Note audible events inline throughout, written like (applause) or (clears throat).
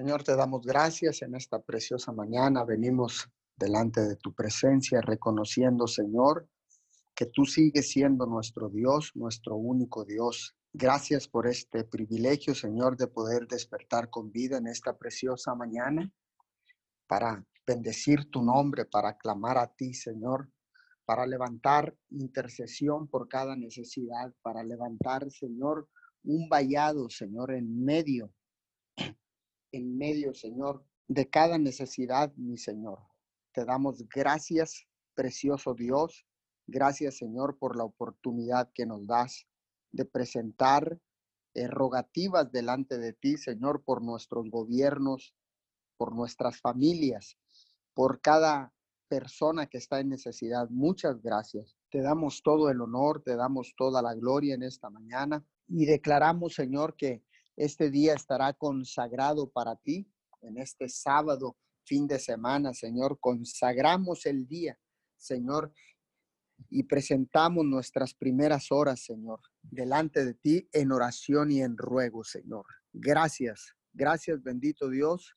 Señor, te damos gracias en esta preciosa mañana. Venimos delante de tu presencia reconociendo, Señor, que tú sigues siendo nuestro Dios, nuestro único Dios. Gracias por este privilegio, Señor, de poder despertar con vida en esta preciosa mañana para bendecir tu nombre, para clamar a ti, Señor, para levantar intercesión por cada necesidad, para levantar, Señor, un vallado, Señor, en medio en medio, Señor, de cada necesidad, mi Señor. Te damos gracias, precioso Dios. Gracias, Señor, por la oportunidad que nos das de presentar rogativas delante de ti, Señor, por nuestros gobiernos, por nuestras familias, por cada persona que está en necesidad. Muchas gracias. Te damos todo el honor, te damos toda la gloria en esta mañana y declaramos, Señor, que este día estará consagrado para ti en este sábado, fin de semana, Señor. Consagramos el día, Señor, y presentamos nuestras primeras horas, Señor, delante de ti en oración y en ruego, Señor. Gracias, gracias, bendito Dios.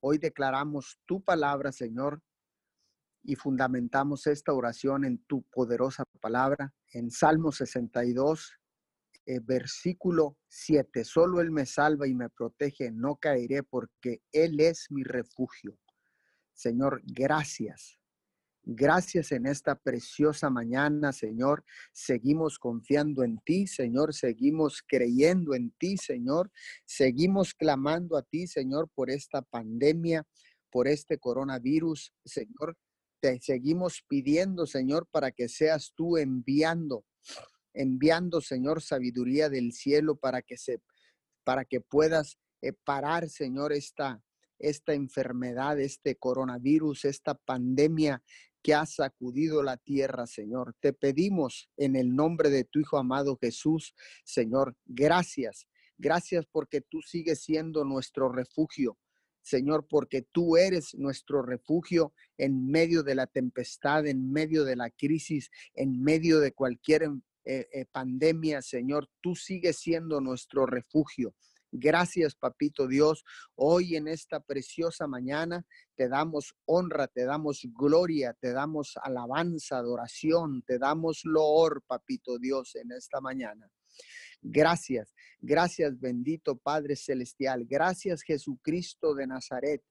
Hoy declaramos tu palabra, Señor, y fundamentamos esta oración en tu poderosa palabra. En Salmo 62, eh, versículo 7, solo Él me salva y me protege, no caeré porque Él es mi refugio. Señor, gracias. Gracias en esta preciosa mañana, Señor. Seguimos confiando en ti, Señor. Seguimos creyendo en ti, Señor. Seguimos clamando a ti, Señor, por esta pandemia, por este coronavirus, Señor. Te seguimos pidiendo, Señor, para que seas tú enviando enviando, Señor, sabiduría del cielo para que se para que puedas eh, parar, Señor, esta esta enfermedad, este coronavirus, esta pandemia que ha sacudido la tierra, Señor. Te pedimos en el nombre de tu Hijo amado Jesús, Señor, gracias. Gracias porque tú sigues siendo nuestro refugio. Señor, porque tú eres nuestro refugio en medio de la tempestad, en medio de la crisis, en medio de cualquier eh, eh, pandemia, Señor, tú sigues siendo nuestro refugio. Gracias, papito Dios. Hoy en esta preciosa mañana te damos honra, te damos gloria, te damos alabanza, adoración, te damos loor, papito Dios, en esta mañana. Gracias, gracias, bendito Padre Celestial. Gracias, Jesucristo de Nazaret.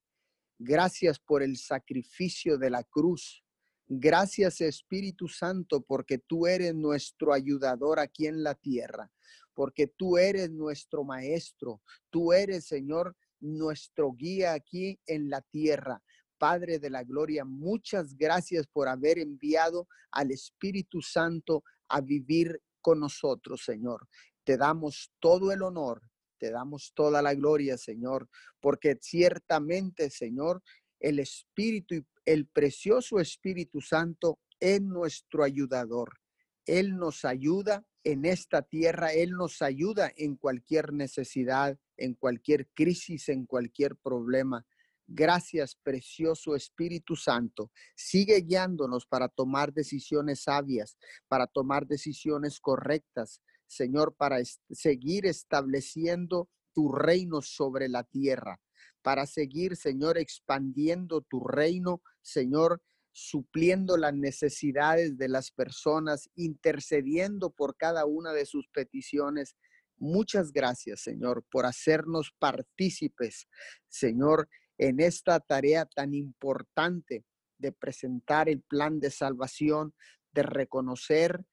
Gracias por el sacrificio de la cruz. Gracias Espíritu Santo porque tú eres nuestro ayudador aquí en la tierra, porque tú eres nuestro maestro, tú eres Señor nuestro guía aquí en la tierra. Padre de la Gloria, muchas gracias por haber enviado al Espíritu Santo a vivir con nosotros, Señor. Te damos todo el honor, te damos toda la gloria, Señor, porque ciertamente, Señor, el Espíritu y el precioso Espíritu Santo es nuestro ayudador. Él nos ayuda en esta tierra, Él nos ayuda en cualquier necesidad, en cualquier crisis, en cualquier problema. Gracias, precioso Espíritu Santo. Sigue guiándonos para tomar decisiones sabias, para tomar decisiones correctas, Señor, para seguir estableciendo tu reino sobre la tierra para seguir, Señor, expandiendo tu reino, Señor, supliendo las necesidades de las personas, intercediendo por cada una de sus peticiones. Muchas gracias, Señor, por hacernos partícipes, Señor, en esta tarea tan importante de presentar el plan de salvación, de reconocer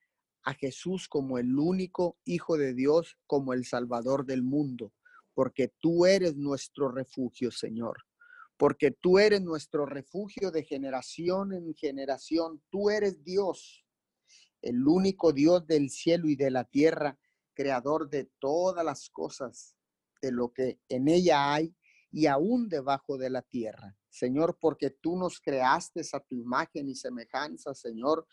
a Jesús como el único Hijo de Dios, como el Salvador del mundo porque tú eres nuestro refugio, Señor. Porque tú eres nuestro refugio de generación en generación. Tú eres Dios, el único Dios del cielo y de la tierra, creador de todas las cosas, de lo que en ella hay y aún debajo de la tierra. Señor, porque tú nos creaste a tu imagen y semejanza, Señor,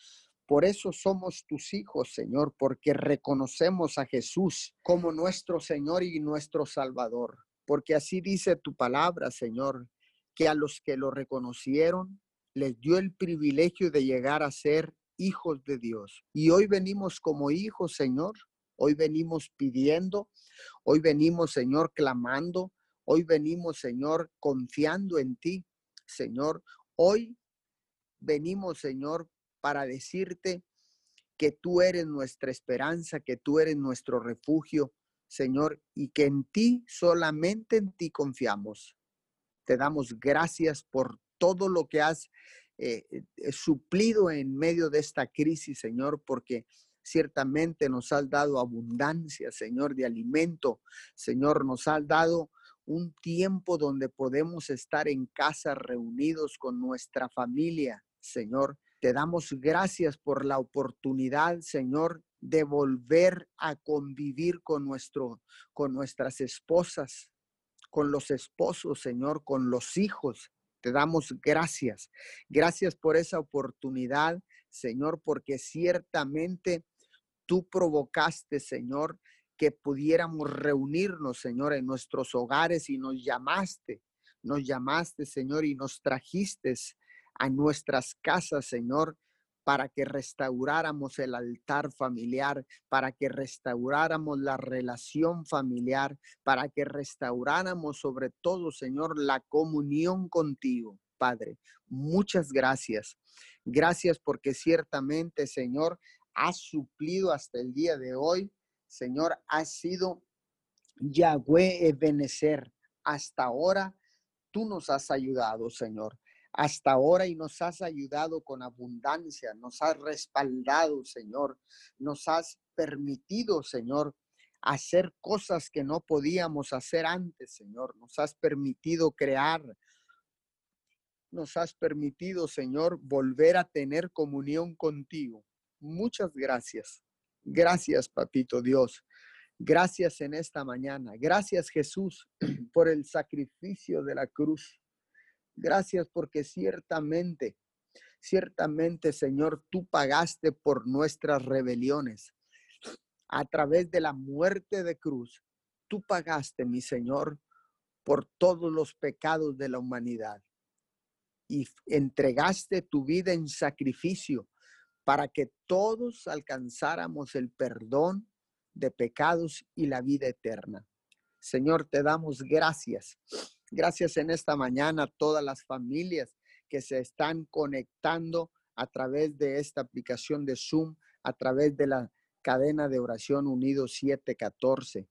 por eso somos tus hijos, Señor, porque reconocemos a Jesús como nuestro Señor y nuestro Salvador. Porque así dice tu palabra, Señor, que a los que lo reconocieron les dio el privilegio de llegar a ser hijos de Dios. Y hoy venimos como hijos, Señor. Hoy venimos pidiendo, hoy venimos, Señor, clamando, Hoy venimos, Señor, confiando en ti, Señor. Hoy venimos, Señor, para decirte que tú eres nuestra esperanza, que tú eres nuestro refugio, Señor, y que en ti, solamente en ti confiamos. Te damos gracias por todo lo que has eh, eh, suplido en medio de esta crisis, Señor, porque ciertamente nos has dado abundancia, Señor, de alimento. Señor, nos has dado un tiempo donde podemos estar en casa reunidos con nuestra familia, Señor. Te damos gracias por la oportunidad, Señor, de volver a convivir con nuestro con nuestras esposas, con los esposos, Señor, con los hijos. Te damos gracias. Gracias por esa oportunidad, Señor, porque ciertamente tú provocaste, Señor, que pudiéramos reunirnos, Señor, en nuestros hogares y nos llamaste, nos llamaste, Señor, y nos trajiste a nuestras casas, Señor, para que restauráramos el altar familiar, para que restauráramos la relación familiar, para que restauráramos sobre todo, Señor, la comunión contigo, Padre. Muchas gracias. Gracias porque ciertamente, Señor, has suplido hasta el día de hoy. Señor, has sido Yahweh Ebenezer. Hasta ahora tú nos has ayudado, Señor hasta ahora y nos has ayudado con abundancia, nos has respaldado, Señor, nos has permitido, Señor, hacer cosas que no podíamos hacer antes, Señor, nos has permitido crear, nos has permitido, Señor, volver a tener comunión contigo. Muchas gracias. Gracias, Papito Dios. Gracias en esta mañana. Gracias, Jesús, (clears throat) por el sacrificio de la cruz. Gracias porque ciertamente, ciertamente, Señor, tú pagaste por nuestras rebeliones. A través de la muerte de cruz, tú pagaste, mi Señor, por todos los pecados de la humanidad. Y entregaste tu vida en sacrificio para que todos alcanzáramos el perdón de pecados y la vida eterna. Señor, te damos gracias Gracias en esta mañana a todas las familias que se están conectando a través de esta aplicación de Zoom, a través de la cadena de oración Unido 714.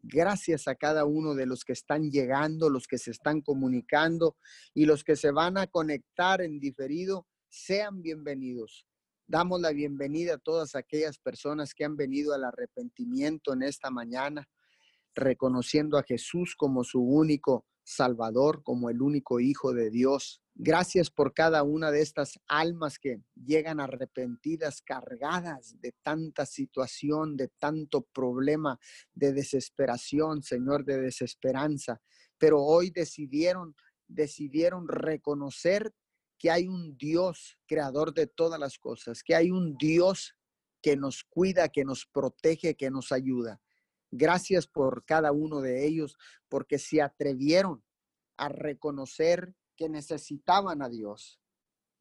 Gracias a cada uno de los que están llegando, los que se están comunicando y los que se van a conectar en diferido, sean bienvenidos. Damos la bienvenida a todas aquellas personas que han venido al arrepentimiento en esta mañana, reconociendo a Jesús como su único Salvador, como el único Hijo de Dios. Gracias por cada una de estas almas que llegan arrepentidas, cargadas de tanta situación, de tanto problema, de desesperación, Señor, de desesperanza. Pero hoy decidieron, decidieron reconocer que hay un Dios creador de todas las cosas, que hay un Dios que nos cuida, que nos protege, que nos ayuda. Gracias por cada uno de ellos, porque se atrevieron a reconocer que necesitaban a Dios.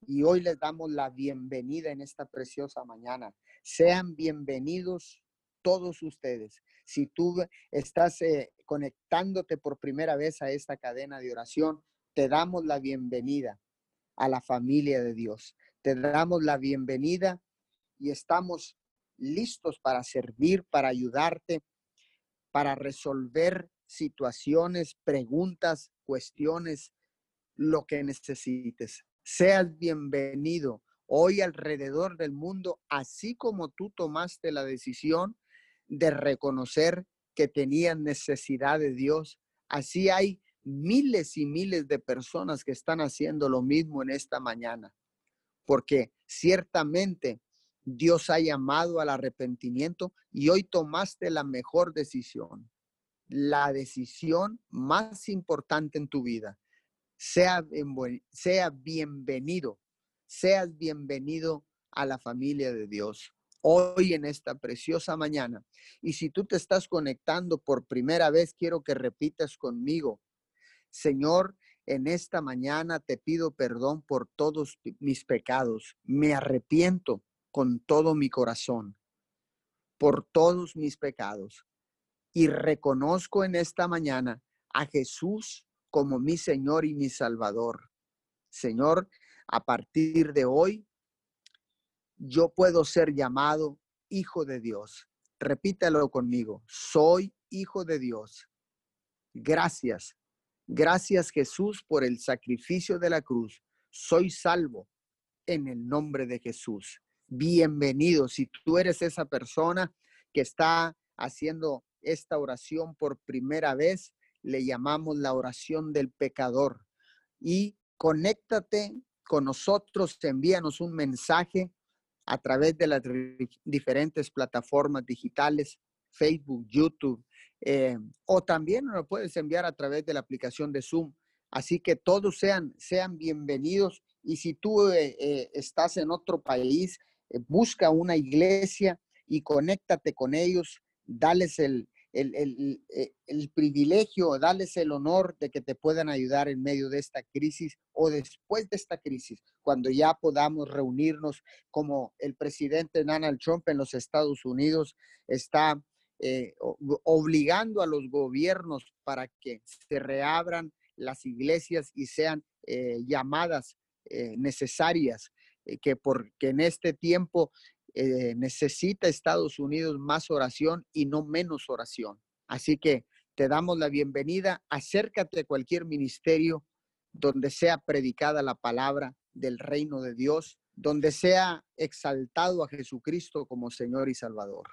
Y hoy les damos la bienvenida en esta preciosa mañana. Sean bienvenidos todos ustedes. Si tú estás eh, conectándote por primera vez a esta cadena de oración, te damos la bienvenida a la familia de Dios. Te damos la bienvenida y estamos listos para servir, para ayudarte, para resolver situaciones, preguntas, cuestiones, lo que necesites. Seas bienvenido hoy alrededor del mundo, así como tú tomaste la decisión de reconocer que tenían necesidad de Dios. Así hay miles y miles de personas que están haciendo lo mismo en esta mañana, porque ciertamente Dios ha llamado al arrepentimiento y hoy tomaste la mejor decisión, la decisión más importante en tu vida. Sea, bienvenido, seas bienvenido a la familia de Dios hoy en esta preciosa mañana. Y si tú te estás conectando por primera vez, quiero que repitas conmigo, Señor, en esta mañana te pido perdón por todos mis pecados. Me arrepiento con todo mi corazón por todos mis pecados y reconozco en esta mañana a Jesús como mi Señor y mi Salvador. Señor, a partir de hoy, yo puedo ser llamado hijo de Dios. Repítalo conmigo, soy hijo de Dios. Gracias. Gracias Jesús por el sacrificio de la cruz. Soy salvo en el nombre de Jesús. Bienvenido. Si tú eres esa persona que está haciendo esta oración por primera vez, le llamamos la oración del pecador. Y conéctate con nosotros, envíanos un mensaje a través de las diferentes plataformas digitales, Facebook, YouTube, eh, o también nos puedes enviar a través de la aplicación de Zoom. Así que todos sean, sean bienvenidos. Y si tú eh, eh, estás en otro país, busca una iglesia y conéctate con ellos, dales el, el, eh, el, privilegio, darles el honor de que te puedan ayudar en medio de esta crisis o después de esta crisis, cuando ya podamos reunirnos como el presidente Donald Trump en los Estados Unidos está eh, obligando a los gobiernos para que se reabran las iglesias y sean eh, llamadas necesarias, que porque en este tiempo eh, necesita Estados Unidos más oración y no menos oración. Así que te damos la bienvenida. Acércate a cualquier ministerio donde sea predicada la palabra del reino de Dios, donde sea exaltado a Jesucristo como Señor y Salvador.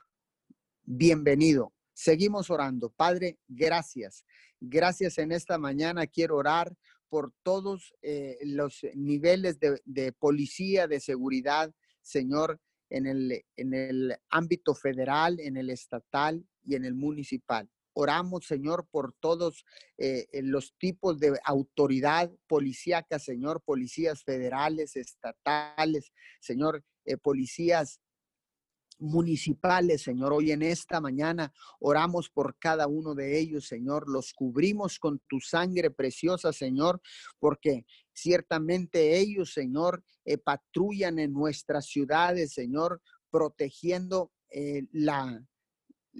Bienvenido. Seguimos orando. Padre, gracias. Gracias en esta mañana. Quiero orar por todos eh, los niveles de, policía, de seguridad, Señor, en el, en el ámbito federal, en el estatal y en el municipal. Oramos, Señor, por todos eh, los tipos de autoridad policíaca, Señor, policías federales, estatales, Señor, eh, policías municipales, Señor. Hoy en esta mañana oramos por cada uno de ellos, Señor. Los cubrimos con tu sangre preciosa, Señor, porque ciertamente ellos, Señor, eh, patrullan en nuestras ciudades, Señor, protegiendo eh, la,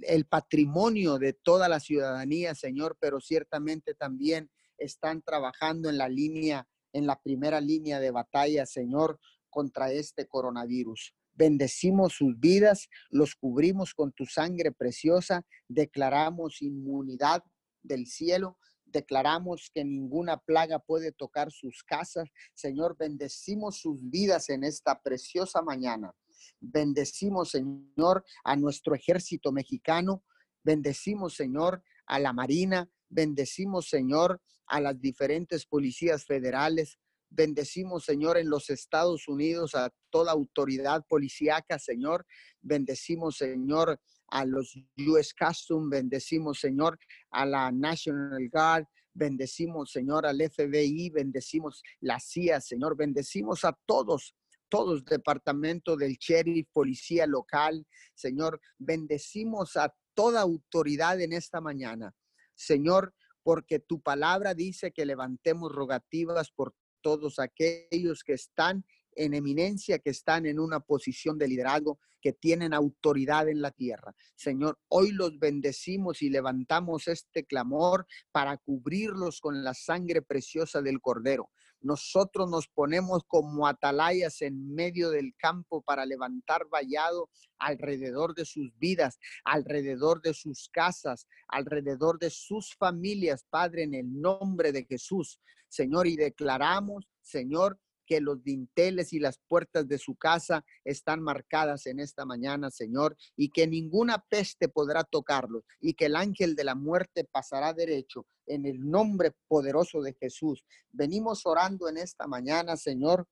el patrimonio de toda la ciudadanía, Señor, pero ciertamente también están trabajando en la línea, en la primera línea de batalla, Señor, contra este coronavirus. Bendecimos sus vidas, los cubrimos con tu sangre preciosa, declaramos inmunidad del cielo, declaramos que ninguna plaga puede tocar sus casas. Señor, bendecimos sus vidas en esta preciosa mañana. Bendecimos, Señor, a nuestro ejército mexicano. Bendecimos, Señor, a la Marina. Bendecimos, Señor, a las diferentes policías federales. Bendecimos, Señor, en los Estados Unidos a toda autoridad policíaca, Señor. Bendecimos, Señor, a los US Customs. Bendecimos, Señor, a la National Guard. Bendecimos, Señor, al FBI. Bendecimos la CIA, Señor. Bendecimos a todos todos, departamento del sheriff, policía local. Señor, bendecimos a toda autoridad en esta mañana. Señor, porque tu palabra dice que levantemos rogativas por todos aquellos que están en eminencia, que están en una posición de liderazgo, que tienen autoridad en la tierra. Señor, hoy los bendecimos y levantamos este clamor para cubrirlos con la sangre preciosa del Cordero. Nosotros nos ponemos como atalayas en medio del campo para levantar vallado alrededor de sus vidas, alrededor de sus casas, alrededor de sus familias, Padre, en el nombre de Jesús. Señor, y declaramos, Señor, que los dinteles y las puertas de su casa están marcadas en esta mañana, Señor, y que ninguna peste podrá tocarlos y que el ángel de la muerte pasará derecho en el nombre poderoso de Jesús. Venimos orando en esta mañana, Señor,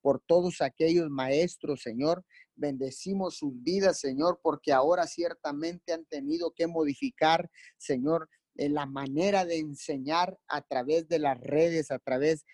por todos aquellos maestros, Señor. Bendecimos sus vidas, Señor, porque ahora ciertamente han tenido que modificar, Señor, la manera de enseñar a través de las redes, a través,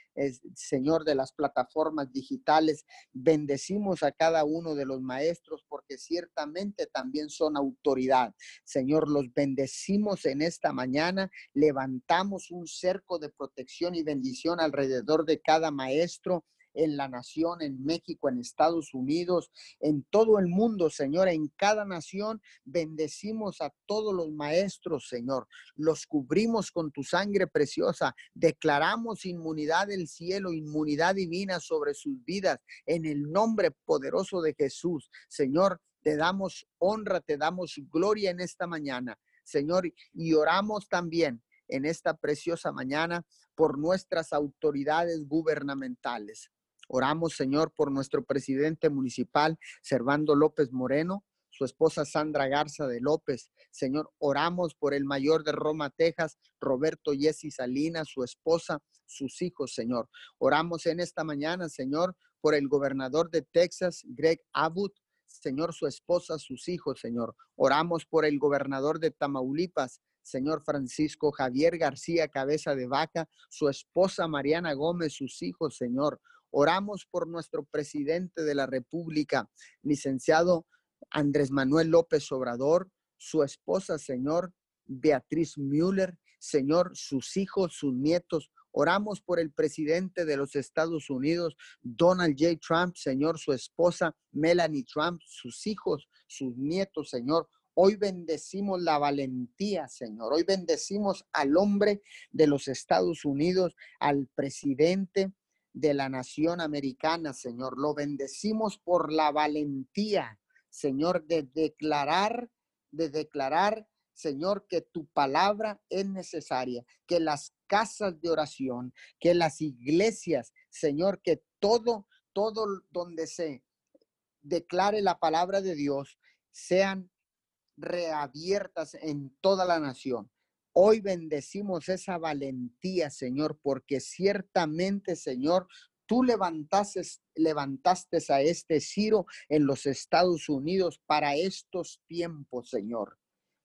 Señor, de las plataformas digitales. Bendecimos a cada uno de los maestros porque ciertamente también son autoridad. Señor, los bendecimos en esta mañana. Levantamos un cerco de protección y bendición alrededor de cada maestro en la nación, en México, en Estados Unidos, en todo el mundo, Señor, en cada nación. Bendecimos a todos los maestros, Señor. Los cubrimos con tu sangre preciosa. Declaramos inmunidad del cielo, inmunidad divina sobre sus vidas, en el nombre poderoso de Jesús. Señor, te damos honra, te damos gloria en esta mañana. Señor, y oramos también en esta preciosa mañana por nuestras autoridades gubernamentales. Oramos, Señor, por nuestro presidente municipal, Servando López Moreno, su esposa Sandra Garza de López. Señor, oramos por el mayor de Roma, Texas, Roberto Jesse Salinas, su esposa, sus hijos, Señor. Oramos en esta mañana, Señor, por el gobernador de Texas, Greg Abbott, Señor, su esposa, sus hijos, Señor. Oramos por el gobernador de Tamaulipas, señor Francisco Javier García Cabeza de Vaca, su esposa Mariana Gómez, sus hijos, Señor. Oramos por nuestro presidente de la República, licenciado Andrés Manuel López Obrador, su esposa, Señor Beatriz Müller, Señor, sus hijos, sus nietos. Oramos por el presidente de los Estados Unidos, Donald J. Trump, Señor, su esposa, Melanie Trump, sus hijos, sus nietos, Señor. Hoy bendecimos la valentía, Señor. Hoy bendecimos al hombre de los Estados Unidos, al presidente de la nación americana, Señor. Lo bendecimos por la valentía, Señor, de declarar, de declarar, Señor, que tu palabra es necesaria, que las casas de oración, que las iglesias, Señor, que todo, todo donde se declare la palabra de Dios, sean reabiertas en toda la nación. Hoy bendecimos esa valentía, Señor, porque ciertamente, Señor, tú levantaste, a este Ciro en los Estados Unidos para estos tiempos, Señor.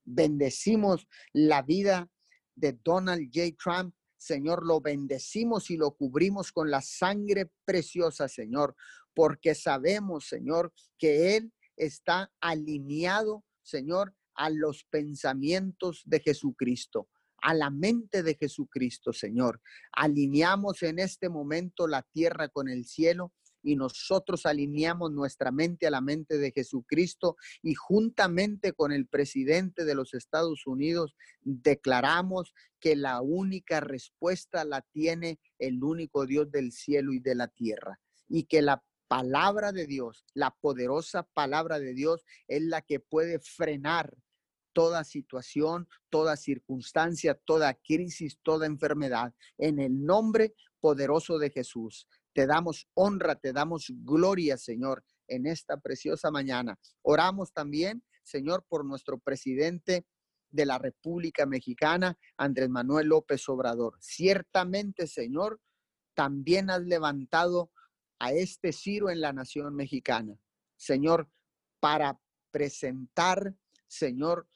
Bendecimos la vida de Donald J. Trump. Señor, lo bendecimos y lo cubrimos con la sangre preciosa, Señor, porque sabemos, Señor, que Él está alineado Señor, a los pensamientos de Jesucristo, a la mente de Jesucristo, Señor. Alineamos en este momento la tierra con el cielo y nosotros alineamos nuestra mente a la mente de Jesucristo y juntamente con el presidente de los Estados Unidos declaramos que la única respuesta la tiene el único Dios del cielo y de la tierra y que la palabra de Dios, la poderosa palabra de Dios es la que puede frenar toda situación, toda circunstancia, toda crisis, toda enfermedad. En el nombre poderoso de Jesús, te damos honra, te damos gloria, Señor, en esta preciosa mañana. Oramos también, Señor, por nuestro presidente de la República Mexicana, Andrés Manuel López Obrador. Ciertamente, Señor, también has levantado a este Ciro en la nación mexicana, Señor, para presentar, Señor,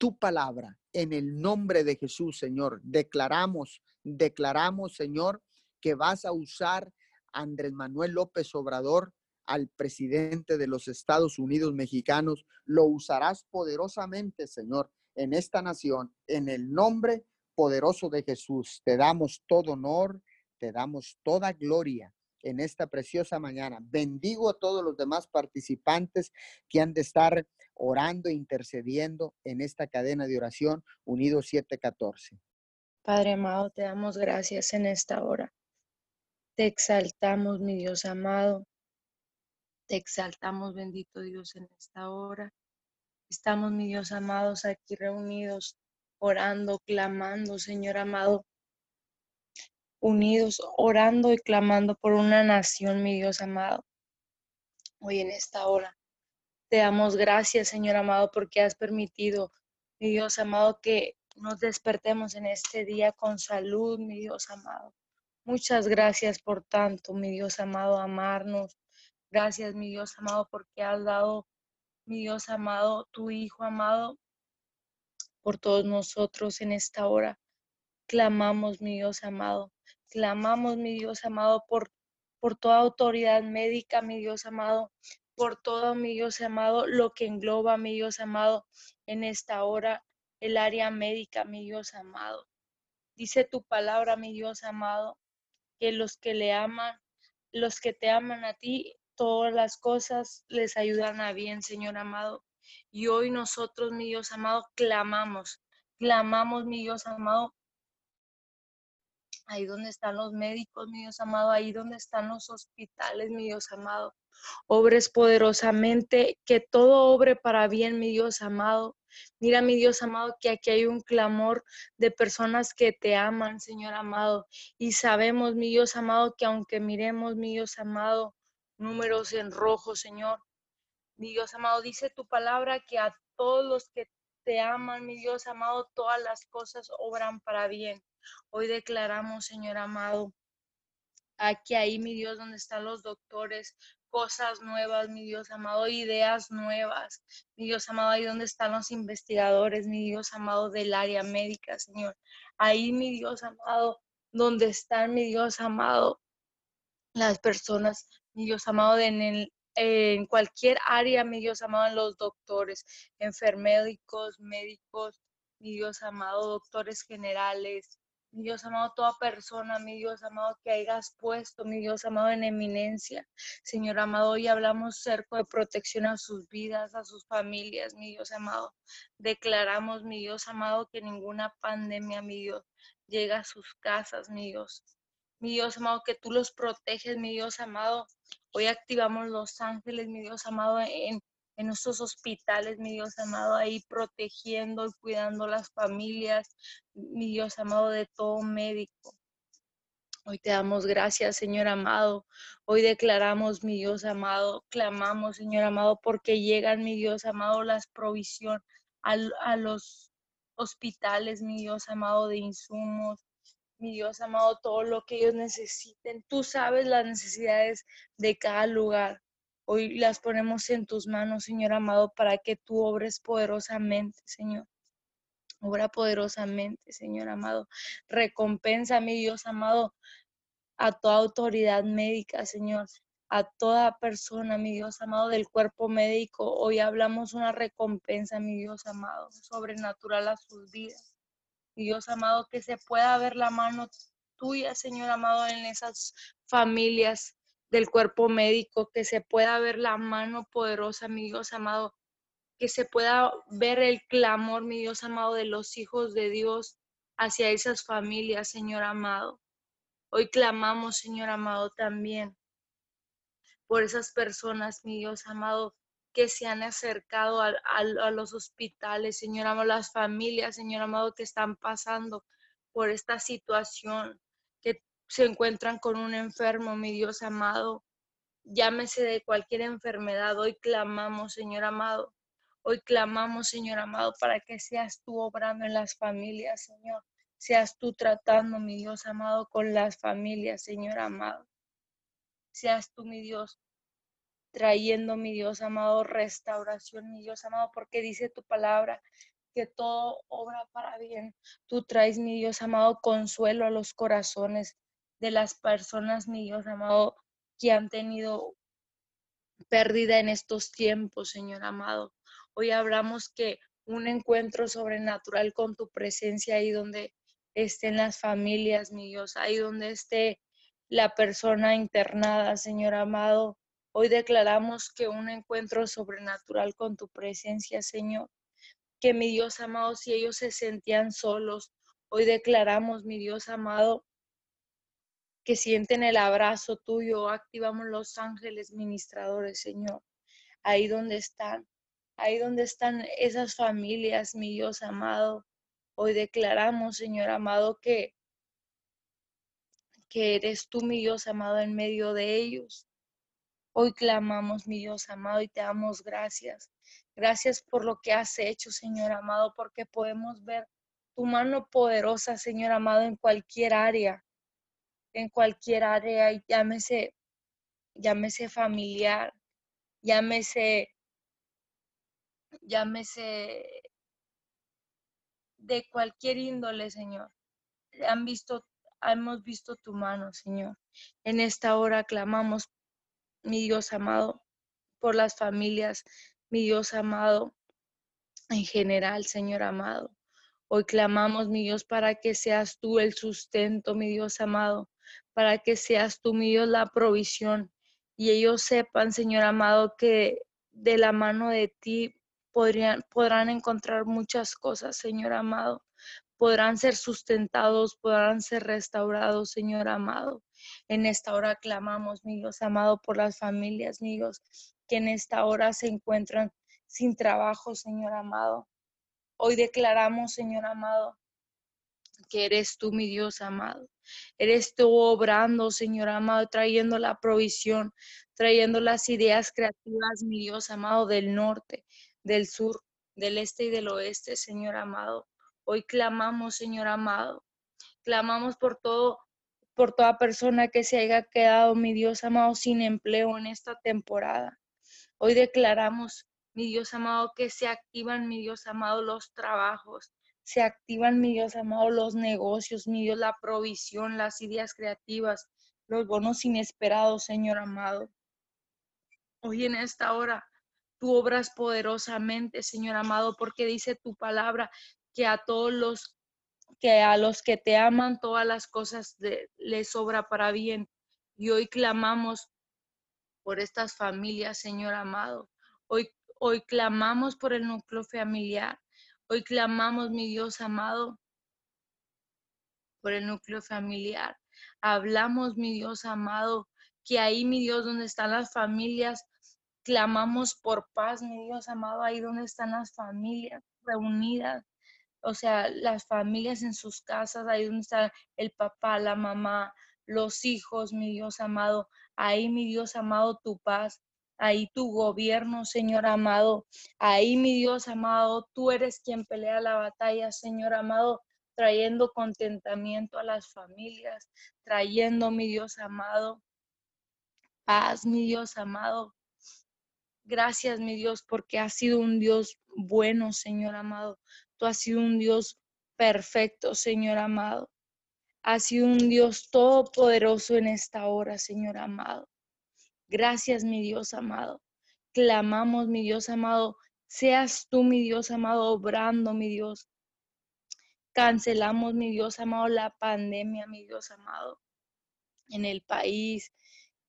tu palabra en el nombre de Jesús, Señor. Declaramos, declaramos, Señor, que vas a usar a Andrés Manuel López Obrador, al presidente de los Estados Unidos mexicanos. Lo usarás poderosamente, Señor, en esta nación, en el nombre poderoso de Jesús. Te damos todo honor, te damos toda gloria en esta preciosa mañana. Bendigo a todos los demás participantes que han de estar orando e intercediendo en esta cadena de oración Unidos 714. Padre amado, te damos gracias en esta hora. Te exaltamos, mi Dios amado. Te exaltamos, bendito Dios, en esta hora. Estamos, mi Dios amados, aquí reunidos, orando, clamando, Señor amado, unidos, orando y clamando por una nación, mi Dios amado. Hoy en esta hora te damos gracias, Señor amado, porque has permitido, mi Dios amado, que nos despertemos en este día con salud, mi Dios amado. Muchas gracias por tanto, mi Dios amado, amarnos. Gracias, mi Dios amado, porque has dado, mi Dios amado, tu Hijo amado, por todos nosotros en esta hora. Clamamos, mi Dios amado, Clamamos, mi Dios amado, por, por toda autoridad médica, mi Dios amado, por todo, mi Dios amado, lo que engloba, mi Dios amado, en esta hora, el área médica, mi Dios amado. Dice tu palabra, mi Dios amado, que los que le aman los que te aman a ti, todas las cosas les ayudan a bien, Señor amado. Y hoy nosotros, mi Dios amado, clamamos, clamamos, mi Dios amado, ahí donde están los médicos, mi Dios amado, ahí donde están los hospitales, mi Dios amado. Obres poderosamente, que todo obre para bien, mi Dios amado. Mira, mi Dios amado, que aquí hay un clamor de personas que te aman, Señor amado. Y sabemos, mi Dios amado, que aunque miremos, mi Dios amado, números en rojo, Señor, mi Dios amado, dice tu palabra que a todos los que te aman, mi Dios amado, todas las cosas obran para bien. Hoy declaramos, Señor amado, aquí ahí, mi Dios, donde están los doctores, cosas nuevas, mi Dios amado, ideas nuevas, mi Dios amado, ahí donde están los investigadores, mi Dios amado del área médica, Señor. Ahí, mi Dios amado, donde están, mi Dios amado, las personas, mi Dios amado, en, el, en cualquier área, mi Dios amado, los doctores, enfermédicos, médicos, mi Dios amado, doctores generales, mi Dios amado, toda persona, mi Dios amado, que hayas puesto, mi Dios amado, en eminencia. Señor amado, hoy hablamos cerco de protección a sus vidas, a sus familias, mi Dios amado. Declaramos, mi Dios amado, que ninguna pandemia, mi Dios, llega a sus casas, mi Dios. Mi Dios amado, que tú los proteges, mi Dios amado. Hoy activamos los ángeles, mi Dios amado, en en nuestros hospitales, mi Dios amado, ahí protegiendo y cuidando las familias, mi Dios amado, de todo médico. Hoy te damos gracias, Señor amado. Hoy declaramos, mi Dios amado, clamamos, Señor amado, porque llegan, mi Dios amado, las provisión a, a los hospitales, mi Dios amado, de insumos, mi Dios amado, todo lo que ellos necesiten. Tú sabes las necesidades de cada lugar. Hoy las ponemos en tus manos, Señor amado, para que tú obres poderosamente, Señor. Obra poderosamente, Señor amado. Recompensa, mi Dios amado, a toda autoridad médica, Señor, a toda persona, mi Dios amado, del cuerpo médico. Hoy hablamos una recompensa, mi Dios amado, sobrenatural a sus vidas. Dios amado, que se pueda ver la mano tuya, Señor amado, en esas familias del cuerpo médico, que se pueda ver la mano poderosa, mi Dios amado, que se pueda ver el clamor, mi Dios amado, de los hijos de Dios hacia esas familias, Señor amado. Hoy clamamos, Señor amado, también por esas personas, mi Dios amado, que se han acercado a, los hospitales, Señor amado, las familias, Señor amado, que están pasando por esta situación, se encuentran con un enfermo, mi Dios amado, llámese de cualquier enfermedad, hoy clamamos, Señor amado. Hoy clamamos, Señor amado, para que seas tú obrando en las familias, Señor. Seas tú tratando, mi Dios amado, con las familias, Señor amado. Seas tú, mi Dios, trayendo, mi Dios amado, restauración, mi Dios amado, porque dice tu palabra que todo obra para bien. Tú traes, mi Dios amado, consuelo a los corazones de las personas, mi Dios amado, que han tenido pérdida en estos tiempos, Señor amado. Hoy hablamos que un encuentro sobrenatural con tu presencia ahí donde estén las familias, mi Dios, ahí donde esté la persona internada, Señor amado. Hoy declaramos que un encuentro sobrenatural con tu presencia, Señor. Que mi Dios amado, si ellos se sentían solos, hoy declaramos, mi Dios amado, que sienten el abrazo tuyo. Activamos los ángeles ministradores, Señor. Ahí donde están, ahí donde están esas familias, mi Dios amado. Hoy declaramos, Señor amado, que, que eres tú, mi Dios amado, en medio de ellos. Hoy clamamos, mi Dios amado, y te damos gracias. Gracias por lo que has hecho, Señor amado, porque podemos ver tu mano poderosa, Señor amado, en cualquier área en cualquier área, llámese, llámese familiar, llámese, llámese de cualquier índole, Señor. Han visto, hemos visto tu mano, Señor. En esta hora clamamos, mi Dios amado, por las familias, mi Dios amado, en general, Señor amado. Hoy clamamos, mi Dios, para que seas tú el sustento, mi Dios amado, para que seas tú, mi Dios, la provisión. Y ellos sepan, Señor amado, que de la mano de ti podrían, podrán encontrar muchas cosas, Señor amado. Podrán ser sustentados, podrán ser restaurados, Señor amado. En esta hora clamamos, mi Dios amado, por las familias, mi Dios, que en esta hora se encuentran sin trabajo, Señor amado. Hoy declaramos, Señor amado, que eres tú, mi Dios amado. Eres tú obrando, Señor amado, trayendo la provisión, trayendo las ideas creativas, mi Dios amado, del norte, del sur, del este y del oeste, Señor amado. Hoy clamamos, Señor amado. Clamamos por todo, por toda persona que se haya quedado, mi Dios amado, sin empleo en esta temporada. Hoy declaramos, mi Dios amado, que se activan, mi Dios amado, los trabajos, se activan, mi Dios amado, los negocios, mi Dios, la provisión, las ideas creativas, los bonos inesperados, Señor amado. Hoy en esta hora, tú obras poderosamente, Señor amado, porque dice tu palabra que a todos los que a los que te aman todas las cosas les sobra para bien. Y hoy clamamos por estas familias, Señor amado. Hoy, hoy clamamos por el núcleo familiar. Hoy clamamos, mi Dios amado, por el núcleo familiar. Hablamos, mi Dios amado, que ahí, mi Dios, donde están las familias, clamamos por paz, mi Dios amado, ahí donde están las familias reunidas, o sea, las familias en sus casas, ahí donde está el papá, la mamá, los hijos, mi Dios amado, ahí, mi Dios amado, tu paz, ahí tu gobierno, Señor amado. Ahí, mi Dios amado, tú eres quien pelea la batalla, Señor amado, trayendo contentamiento a las familias, trayendo, mi Dios amado, paz, mi Dios amado. Gracias, mi Dios, porque has sido un Dios bueno, Señor amado. Tú has sido un Dios perfecto, Señor amado. Has sido un Dios todopoderoso en esta hora, Señor amado. Gracias, mi Dios amado. Clamamos, mi Dios amado. Seas tú, mi Dios amado, obrando, mi Dios. Cancelamos, mi Dios amado, la pandemia, mi Dios amado, en el país,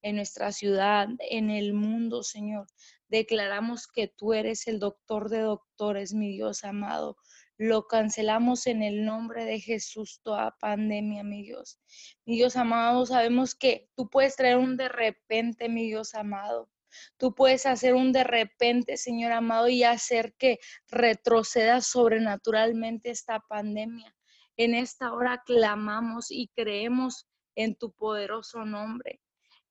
en nuestra ciudad, en el mundo, Señor. Declaramos que tú eres el doctor de doctores, mi Dios amado. Lo cancelamos en el nombre de Jesús, toda pandemia, mi Dios. Mi Dios amado, sabemos que tú puedes traer un de repente, mi Dios amado. Tú puedes hacer un de repente, Señor amado, y hacer que retroceda sobrenaturalmente esta pandemia. En esta hora clamamos y creemos en tu poderoso nombre.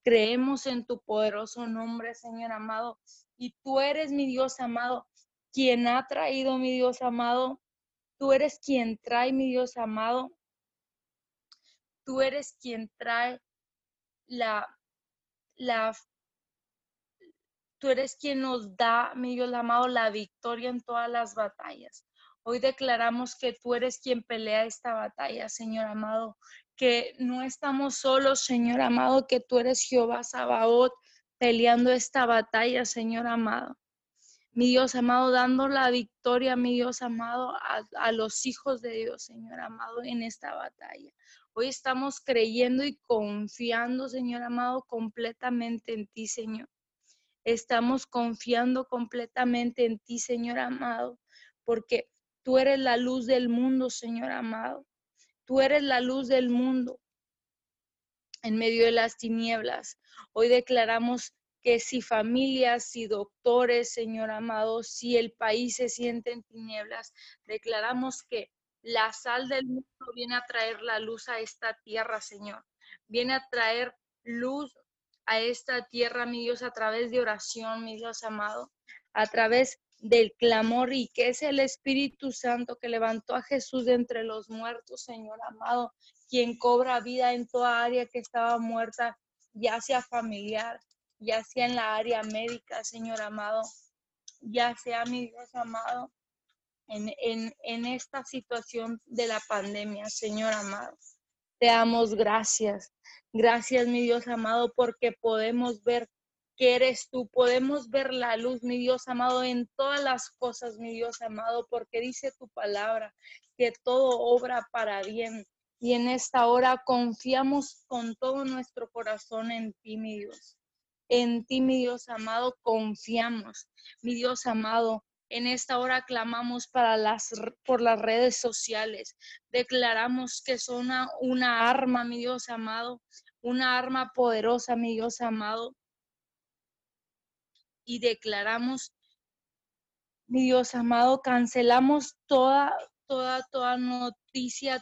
Creemos en tu poderoso nombre, Señor amado. Y tú eres mi Dios amado, quien ha traído, mi Dios amado, Tú eres quien trae, mi Dios amado. Tú eres quien trae la, la, tú eres quien nos da, mi Dios amado, la victoria en todas las batallas. Hoy declaramos que tú eres quien pelea esta batalla, Señor amado, que no estamos solos, Señor amado, que tú eres Jehová Sabaoth peleando esta batalla, Señor amado mi Dios amado, dando la victoria, mi Dios amado, a, los hijos de Dios, Señor amado, en esta batalla. Hoy estamos creyendo y confiando, Señor amado, completamente en ti, Señor. Estamos confiando completamente en ti, Señor amado, porque tú eres la luz del mundo, Señor amado. Tú eres la luz del mundo en medio de las tinieblas. Hoy declaramos que si familias, si doctores, Señor amado, si el país se siente en tinieblas, declaramos que la sal del mundo viene a traer la luz a esta tierra, Señor. Viene a traer luz a esta tierra, mi Dios, a través de oración, mi Dios amado, a través del clamor y que es el Espíritu Santo que levantó a Jesús de entre los muertos, Señor amado, quien cobra vida en toda área que estaba muerta, ya sea familiar, ya sea en la área médica, Señor amado, ya sea, mi Dios amado, en, en, esta situación de la pandemia, Señor amado. Te damos gracias. Gracias, mi Dios amado, porque podemos ver que eres tú. Podemos ver la luz, mi Dios amado, en todas las cosas, mi Dios amado, porque dice tu palabra que todo obra para bien Y en esta hora confiamos con todo nuestro corazón en ti, mi Dios. En ti, mi Dios amado, confiamos. Mi Dios amado, en esta hora clamamos para las, por las redes sociales. Declaramos que son una, una arma, mi Dios amado, una arma poderosa, mi Dios amado. Y declaramos, mi Dios amado, cancelamos toda, toda, toda noticia,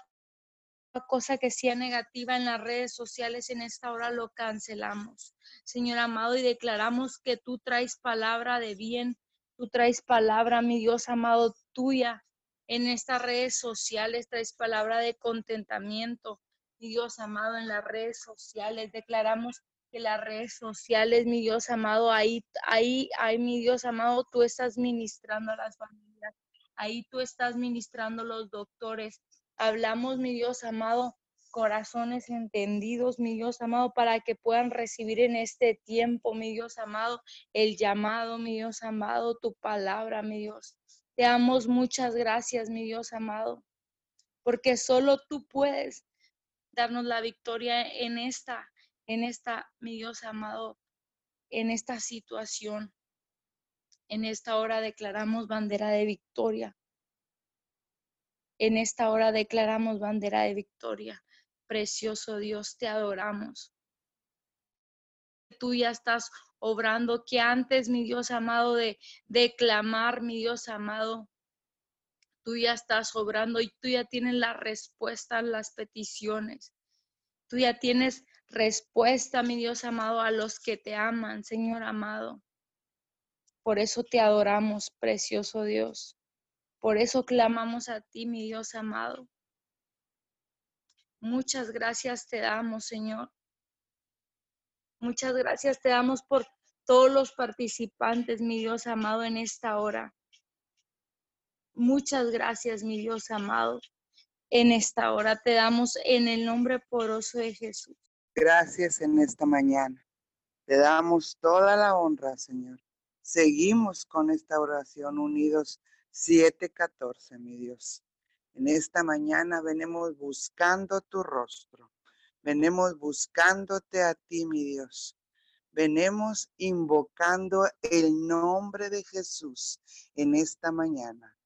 cosa que sea negativa en las redes sociales. En esta hora lo cancelamos, Señor amado, y declaramos que tú traes palabra de bien Tú traes palabra, mi Dios amado, tuya. En estas redes sociales traes palabra de contentamiento. Mi Dios amado, en las redes sociales declaramos que las redes sociales, mi Dios amado, ahí, ahí, ahí, mi Dios amado, tú estás ministrando a las familias. Ahí tú estás ministrando a los doctores. Hablamos, mi Dios amado, corazones entendidos, mi Dios amado, para que puedan recibir en este tiempo, mi Dios amado, el llamado, mi Dios amado, tu palabra, mi Dios. Te damos muchas gracias, mi Dios amado, porque solo tú puedes darnos la victoria en esta, en esta, mi Dios amado, en esta situación. En esta hora declaramos bandera de victoria. En esta hora declaramos bandera de victoria. Precioso Dios, te adoramos. Tú ya estás obrando que antes, mi Dios amado, de, declamar, mi Dios amado, tú ya estás obrando y tú ya tienes la respuesta a las peticiones. Tú ya tienes respuesta, mi Dios amado, a los que te aman, Señor amado. Por eso te adoramos, precioso Dios. Por eso clamamos a ti, mi Dios amado. Muchas gracias te damos, Señor. Muchas gracias te damos por todos los participantes, mi Dios amado, en esta hora. Muchas gracias, mi Dios amado. En esta hora te damos en el nombre poroso de Jesús. Gracias en esta mañana. Te damos toda la honra, Señor. Seguimos con esta oración unidos 714, mi Dios. En esta mañana venimos buscando tu rostro. Venimos buscándote a ti, mi Dios. Venimos invocando el nombre de Jesús en esta mañana.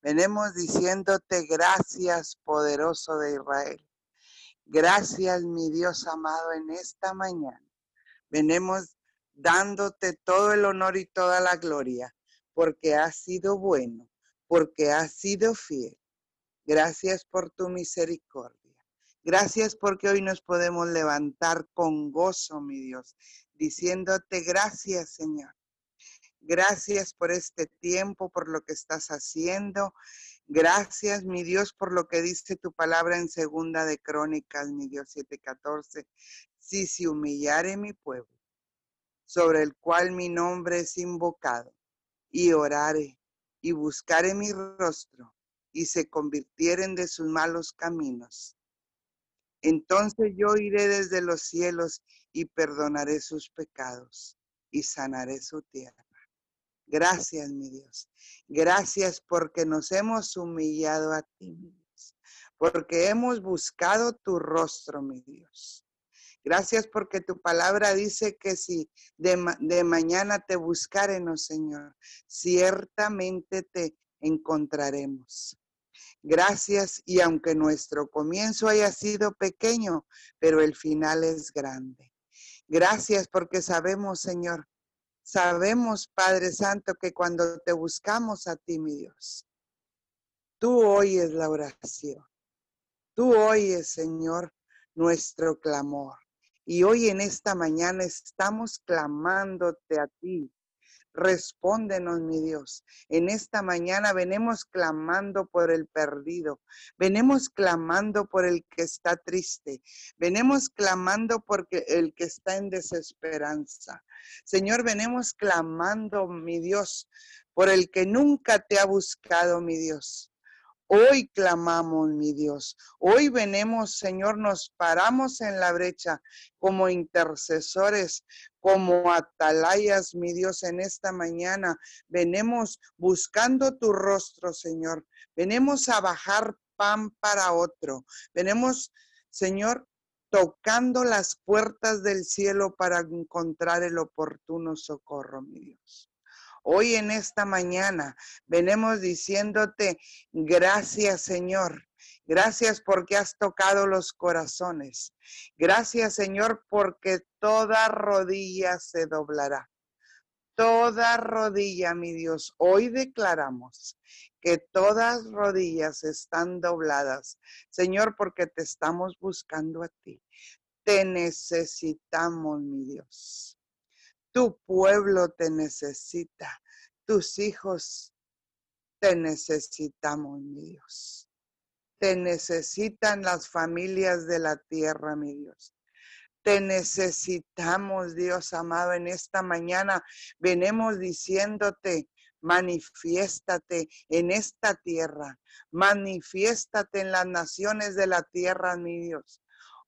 Venimos diciéndote gracias, poderoso de Israel. Gracias, mi Dios amado, en esta mañana. Venimos dándote todo el honor y toda la gloria, porque has sido bueno, porque has sido fiel Gracias por tu misericordia. Gracias porque hoy nos podemos levantar con gozo, mi Dios, diciéndote gracias, Señor. Gracias por este tiempo, por lo que estás haciendo. Gracias, mi Dios, por lo que dice tu palabra en segunda de Crónicas, mi Dios 7:14. Si se humillare mi pueblo, sobre el cual mi nombre es invocado, y orare y buscare mi rostro, y se convirtieren de sus malos caminos. Entonces yo iré desde los cielos y perdonaré sus pecados y sanaré su tierra. Gracias, mi Dios. Gracias porque nos hemos humillado a ti. Porque hemos buscado tu rostro, mi Dios. Gracias porque tu palabra dice que si de, de mañana te buscaremos, Señor, ciertamente te encontraremos. Gracias y aunque nuestro comienzo haya sido pequeño, pero el final es grande. Gracias porque sabemos, Señor, sabemos, Padre Santo, que cuando te buscamos a ti, mi Dios, tú oyes la oración. Tú oyes, Señor, nuestro clamor. Y hoy en esta mañana estamos clamándote a ti, Respóndenos, mi Dios. En esta mañana venimos clamando por el perdido. Venimos clamando por el que está triste. Venimos clamando por el que está en desesperanza. Señor, venimos clamando, mi Dios, por el que nunca te ha buscado, mi Dios. Hoy clamamos, mi Dios. Hoy venimos, Señor, nos paramos en la brecha como intercesores, como atalayas, mi Dios, en esta mañana. Venimos buscando tu rostro, Señor. Venimos a bajar pan para otro. Venimos, Señor, tocando las puertas del cielo para encontrar el oportuno socorro, mi Dios. Hoy en esta mañana venimos diciéndote, gracias Señor. Gracias porque has tocado los corazones. Gracias Señor porque toda rodilla se doblará. Toda rodilla, mi Dios. Hoy declaramos que todas rodillas están dobladas. Señor, porque te estamos buscando a ti. Te necesitamos, mi Dios. Tu pueblo te necesita. Tus hijos te necesitamos, mi Dios. Te necesitan las familias de la tierra, mi Dios. Te necesitamos, Dios amado, en esta mañana. Venemos diciéndote, manifiéstate en esta tierra, manifiéstate en las naciones de la tierra, mi Dios.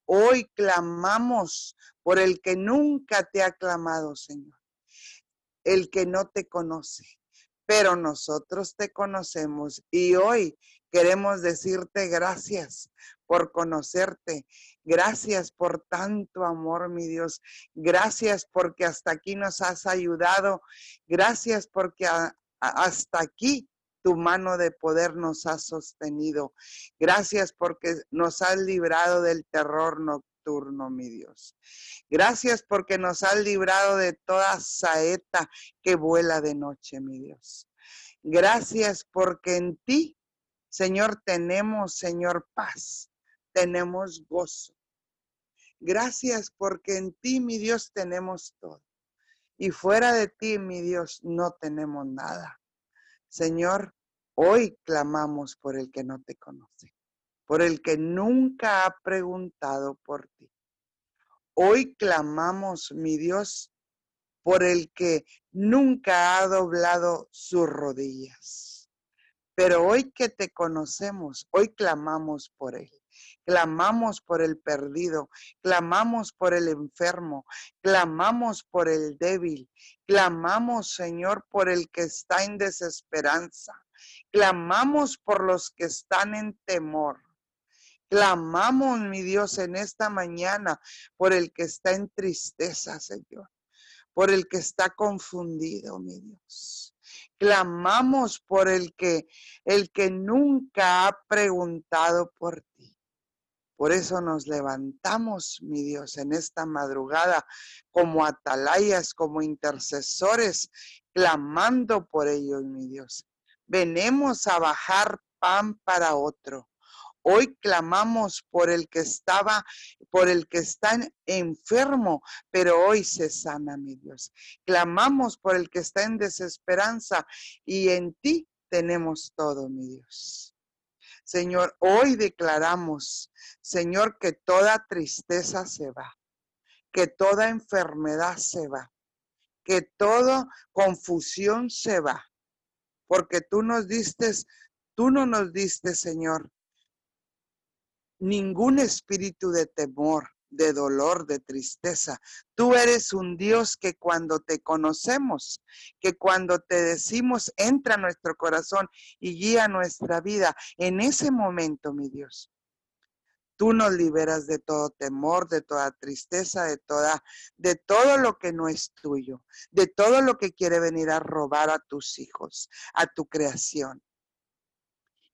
Hoy clamamos por el que nunca te ha clamado, Señor, el que no te conoce, pero nosotros te conocemos y hoy queremos decirte gracias por conocerte. Gracias por tanto amor, mi Dios. Gracias porque hasta aquí nos has ayudado. Gracias porque hasta aquí tu mano de poder nos ha sostenido. Gracias porque nos has librado del terror nocturno, mi Dios. Gracias porque nos has librado de toda saeta que vuela de noche, mi Dios. Gracias porque en ti, Señor, tenemos, Señor, paz, tenemos gozo. Gracias porque en ti, mi Dios, tenemos todo. Y fuera de ti, mi Dios, no tenemos nada. Señor, hoy clamamos por el que no te conoce, por el que nunca ha preguntado por ti. Hoy clamamos, mi Dios, por el que nunca ha doblado sus rodillas. Pero hoy que te conocemos, hoy clamamos por él. Clamamos por el perdido, clamamos por el enfermo, clamamos por el débil, clamamos, Señor, por el que está en desesperanza, clamamos por los que están en temor. Clamamos, mi Dios, en esta mañana por el que está en tristeza, Señor, por el que está confundido, mi Dios. Clamamos por el que el que nunca ha preguntado por ti. Por eso nos levantamos, mi Dios, en esta madrugada como atalayas, como intercesores, clamando por ellos, mi Dios. Venemos a bajar pan para otro. Hoy clamamos por el que estaba, por el que está enfermo, pero hoy se sana, mi Dios. Clamamos por el que está en desesperanza y en ti tenemos todo, mi Dios. Señor, hoy declaramos, Señor, que toda tristeza se va, que toda enfermedad se va, que toda confusión se va, porque tú nos diste, tú no nos diste, Señor, ningún espíritu de temor, de dolor, de tristeza. Tú eres un Dios que cuando te conocemos, que cuando te decimos, entra a nuestro corazón y guía nuestra vida, en ese momento, mi Dios, tú nos liberas de todo temor, de toda tristeza, de toda de todo lo que no es tuyo, de todo lo que quiere venir a robar a tus hijos, a tu creación.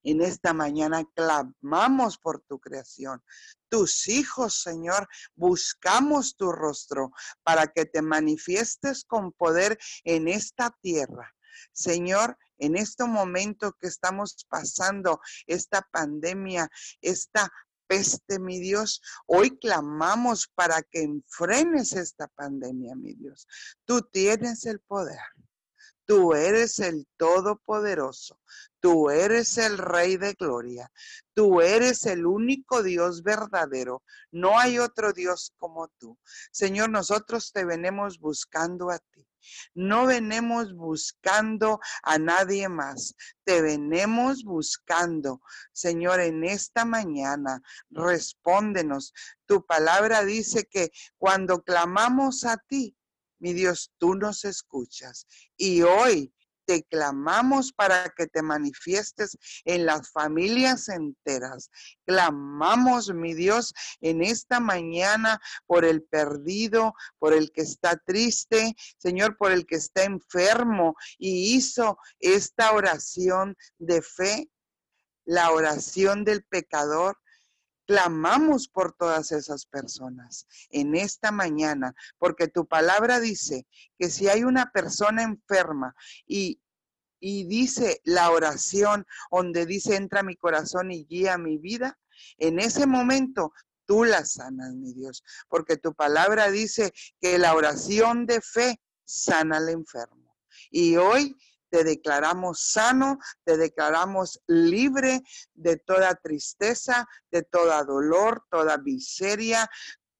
En esta mañana clamamos por tu creación. Tus hijos, Señor, buscamos tu rostro para que te manifiestes con poder en esta tierra. Señor, en este momento que estamos pasando, esta pandemia, esta peste, mi Dios. Hoy clamamos para que enfrenes esta pandemia, mi Dios. Tú tienes el poder. Tú eres el Todopoderoso. Tú eres el Rey de Gloria. Tú eres el único Dios verdadero. No hay otro Dios como tú. Señor, nosotros te venimos buscando a ti. No venimos buscando a nadie más. Te venimos buscando. Señor, en esta mañana, respóndenos. Tu palabra dice que cuando clamamos a ti, mi Dios, tú nos escuchas. Y hoy te clamamos para que te manifiestes en las familias enteras. Clamamos, mi Dios, en esta mañana por el perdido, por el que está triste, Señor, por el que está enfermo y hizo esta oración de fe, la oración del pecador clamamos por todas esas personas en esta mañana, porque tu palabra dice que si hay una persona enferma y, y dice la oración donde dice entra mi corazón y guía mi vida, en ese momento tú la sanas, mi Dios, porque tu palabra dice que la oración de fe sana al enfermo. Y hoy te declaramos sano, te declaramos libre de toda tristeza, de toda dolor, toda miseria,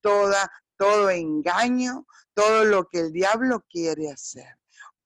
toda, todo engaño, todo lo que el diablo quiere hacer.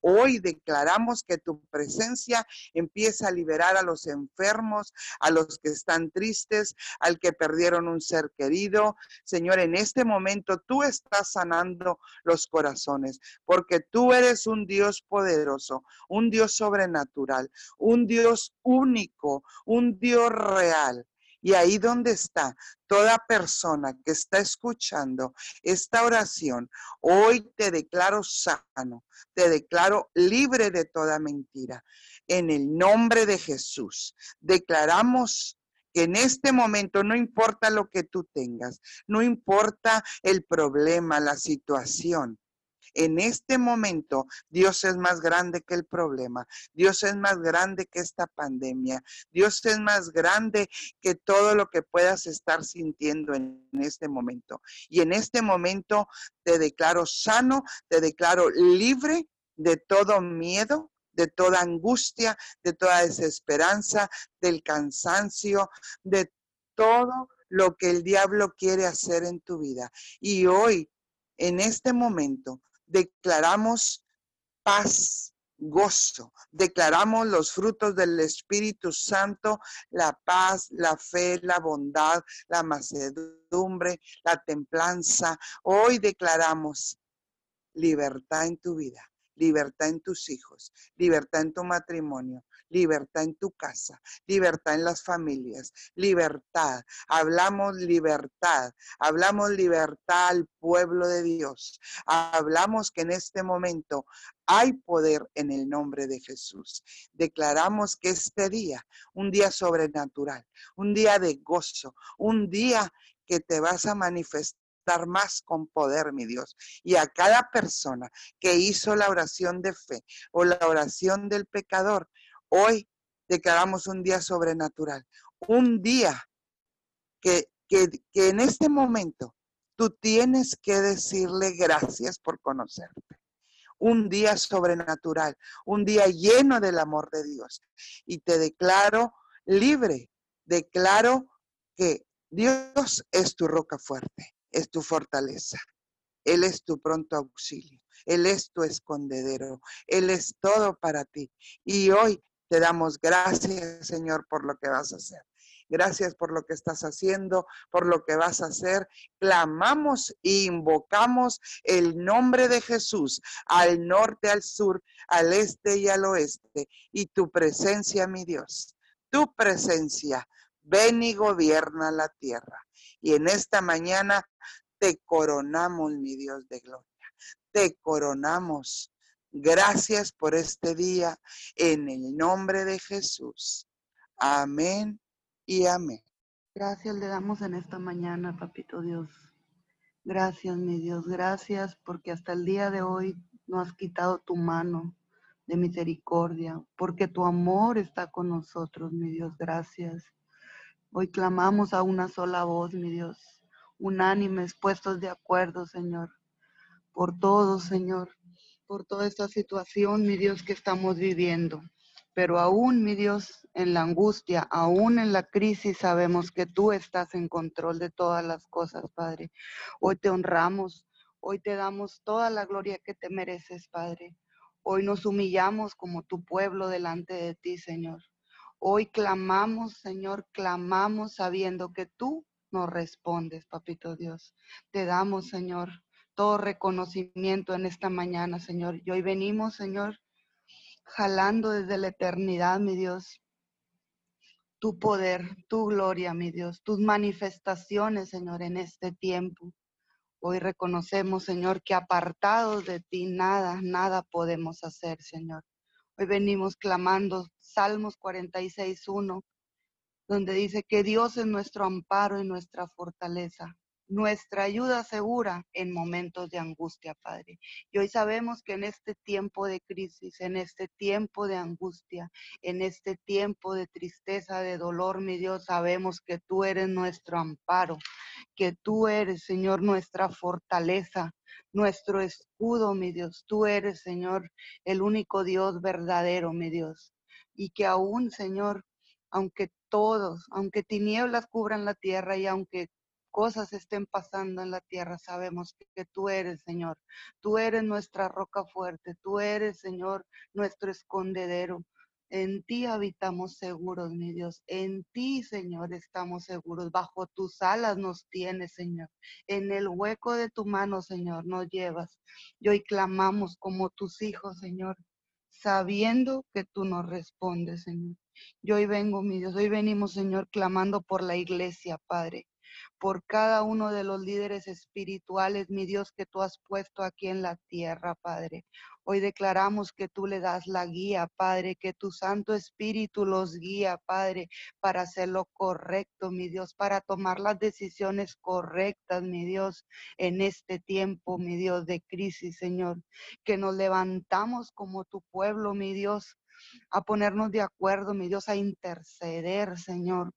Hoy declaramos que tu presencia empieza a liberar a los enfermos, a los que están tristes, al que perdieron un ser querido. Señor, en este momento tú estás sanando los corazones, porque tú eres un Dios poderoso, un Dios sobrenatural, un Dios único, un Dios real. Y ahí donde está toda persona que está escuchando esta oración, hoy te declaro sano, te declaro libre de toda mentira. En el nombre de Jesús, declaramos que en este momento no importa lo que tú tengas, no importa el problema, la situación, en este momento, Dios es más grande que el problema. Dios es más grande que esta pandemia. Dios es más grande que todo lo que puedas estar sintiendo en este momento. Y en este momento te declaro sano, te declaro libre de todo miedo, de toda angustia, de toda desesperanza, del cansancio, de todo lo que el diablo quiere hacer en tu vida. Y hoy, en este momento, declaramos paz, gozo, declaramos los frutos del Espíritu Santo, la paz, la fe, la bondad, la macedumbre, la templanza. Hoy declaramos libertad en tu vida, libertad en tus hijos, libertad en tu matrimonio, libertad en tu casa, libertad en las familias, libertad. Hablamos libertad, hablamos libertad al pueblo de Dios. Hablamos que en este momento hay poder en el nombre de Jesús. Declaramos que este día, un día sobrenatural, un día de gozo, un día que te vas a manifestar más con poder, mi Dios. Y a cada persona que hizo la oración de fe o la oración del pecador, Hoy declaramos un día sobrenatural, un día que, que, en este momento tú tienes que decirle gracias por conocerte. Un día sobrenatural, un día lleno del amor de Dios. Y te declaro libre, declaro que Dios es tu roca fuerte, es tu fortaleza. Él es tu pronto auxilio. Él es tu escondedero. Él es todo para ti. Y hoy te damos gracias, Señor, por lo que vas a hacer. Gracias por lo que estás haciendo, por lo que vas a hacer. Clamamos e invocamos el nombre de Jesús al norte, al sur, al este y al oeste. Y tu presencia, mi Dios, tu presencia, ven y gobierna la tierra. Y en esta mañana te coronamos, mi Dios de gloria. Te coronamos Gracias por este día en el nombre de Jesús. Amén y amén. Gracias le damos en esta mañana, papito Dios. Gracias, mi Dios. Gracias porque hasta el día de hoy no has quitado tu mano de misericordia, porque tu amor está con nosotros, mi Dios. Gracias. Hoy clamamos a una sola voz, mi Dios, unánimes, puestos de acuerdo, Señor, por todos, Señor, por toda esta situación, mi Dios, que estamos viviendo. Pero aún, mi Dios, en la angustia, aún en la crisis, sabemos que tú estás en control de todas las cosas, Padre. Hoy te honramos, hoy te damos toda la gloria que te mereces, Padre. Hoy nos humillamos como tu pueblo delante de ti, Señor. Hoy clamamos, Señor, clamamos sabiendo que tú nos respondes, Papito Dios. Te damos, Señor, todo reconocimiento en esta mañana, Señor. Y hoy venimos, Señor, jalando desde la eternidad, mi Dios, tu poder, tu gloria, mi Dios, tus manifestaciones, Señor, en este tiempo. Hoy reconocemos, Señor, que apartados de ti nada, nada podemos hacer, Señor. Hoy venimos clamando Salmos 46.1, donde dice que Dios es nuestro amparo y nuestra fortaleza nuestra ayuda segura en momentos de angustia, Padre. Y hoy sabemos que en este tiempo de crisis, en este tiempo de angustia, en este tiempo de tristeza, de dolor, mi Dios, sabemos que tú eres nuestro amparo, que tú eres, Señor, nuestra fortaleza, nuestro escudo, mi Dios. Tú eres, Señor, el único Dios verdadero, mi Dios. Y que aún, Señor, aunque todos, aunque tinieblas cubran la tierra y aunque cosas estén pasando en la tierra, sabemos que, tú eres, Señor. Tú eres nuestra roca fuerte. Tú eres, Señor, nuestro escondedero. En ti habitamos seguros, mi Dios. En ti, Señor, estamos seguros. Bajo tus alas nos tienes, Señor. En el hueco de tu mano, Señor, nos llevas. Y hoy clamamos como tus hijos, Señor, sabiendo que tú nos respondes, Señor. Yo hoy vengo, mi Dios, hoy venimos, Señor, clamando por la iglesia, Padre por cada uno de los líderes espirituales, mi Dios, que tú has puesto aquí en la tierra, Padre. Hoy declaramos que tú le das la guía, Padre, que tu Santo Espíritu los guía, Padre, para hacer lo correcto, mi Dios, para tomar las decisiones correctas, mi Dios, en este tiempo, mi Dios, de crisis, Señor. Que nos levantamos como tu pueblo, mi Dios, a ponernos de acuerdo, mi Dios, a interceder, Señor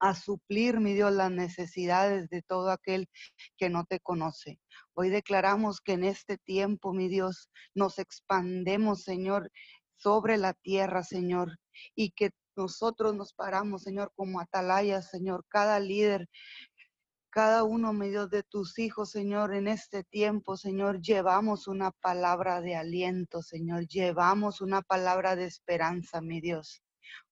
a suplir, mi Dios, las necesidades de todo aquel que no te conoce. Hoy declaramos que en este tiempo, mi Dios, nos expandemos, Señor, sobre la tierra, Señor, y que nosotros nos paramos, Señor, como atalayas, Señor, cada líder, cada uno, mi Dios, de tus hijos, Señor, en este tiempo, Señor, llevamos una palabra de aliento, Señor, llevamos una palabra de esperanza, mi Dios.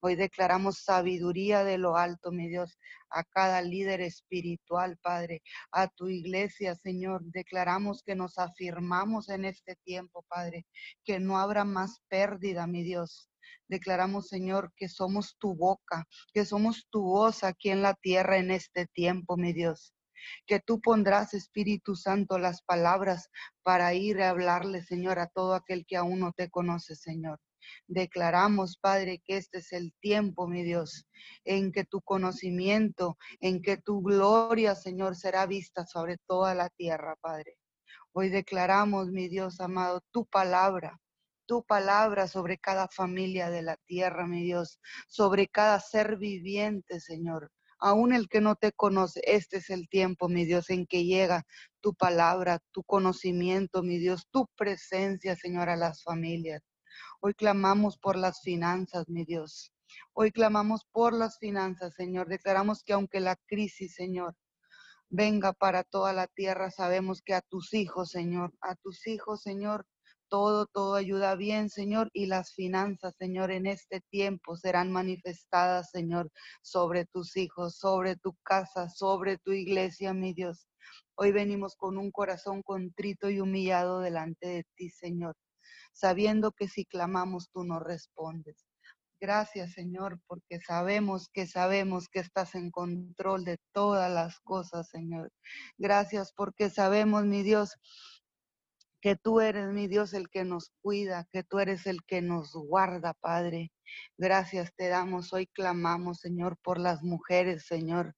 Hoy declaramos sabiduría de lo alto, mi Dios, a cada líder espiritual, Padre, a tu iglesia, Señor. Declaramos que nos afirmamos en este tiempo, Padre, que no habrá más pérdida, mi Dios. Declaramos, Señor, que somos tu boca, que somos tu voz aquí en la tierra en este tiempo, mi Dios que tú pondrás, Espíritu Santo, las palabras para ir a hablarle, Señor, a todo aquel que aún no te conoce, Señor. Declaramos, Padre, que este es el tiempo, mi Dios, en que tu conocimiento, en que tu gloria, Señor, será vista sobre toda la tierra, Padre. Hoy declaramos, mi Dios amado, tu palabra, tu palabra sobre cada familia de la tierra, mi Dios, sobre cada ser viviente, Señor. Aún el que no te conoce, este es el tiempo, mi Dios, en que llega tu palabra, tu conocimiento, mi Dios, tu presencia, Señor, a las familias. Hoy clamamos por las finanzas, mi Dios. Hoy clamamos por las finanzas, Señor. Declaramos que aunque la crisis, Señor, venga para toda la tierra, sabemos que a tus hijos, Señor, a tus hijos, Señor, todo, todo ayuda bien, Señor, y las finanzas, Señor, en este tiempo serán manifestadas, Señor, sobre tus hijos, sobre tu casa, sobre tu iglesia, mi Dios. Hoy venimos con un corazón contrito y humillado delante de ti, Señor sabiendo que si clamamos tú nos respondes. Gracias, Señor, porque sabemos que sabemos que estás en control de todas las cosas, Señor. Gracias porque sabemos, mi Dios, que tú eres, mi Dios, el que nos cuida, que tú eres el que nos guarda, Padre. Gracias te damos. Hoy clamamos, Señor, por las mujeres, Señor,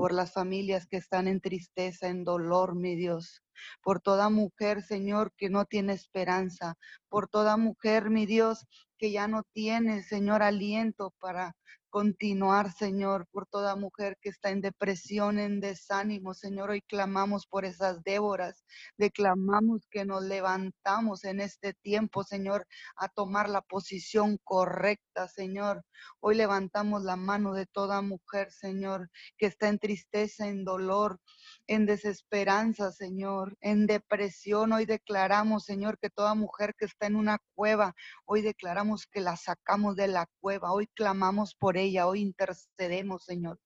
por las familias que están en tristeza, en dolor, mi Dios. Por toda mujer, Señor, que no tiene esperanza, por toda mujer, mi Dios, que ya no tiene, Señor, aliento para continuar, Señor, por toda mujer que está en depresión, en desánimo, Señor. Hoy clamamos por esas Déboras, declamamos que nos levantamos en este tiempo, Señor, a tomar la posición correcta, Señor. Hoy levantamos la mano de toda mujer, Señor, que está en tristeza, en dolor, en desesperanza, Señor, en depresión. Hoy declaramos, Señor, que toda mujer que está en una cueva, hoy declaramos que la sacamos de la cueva, hoy clamamos por ella, hoy intercedemos, Señor.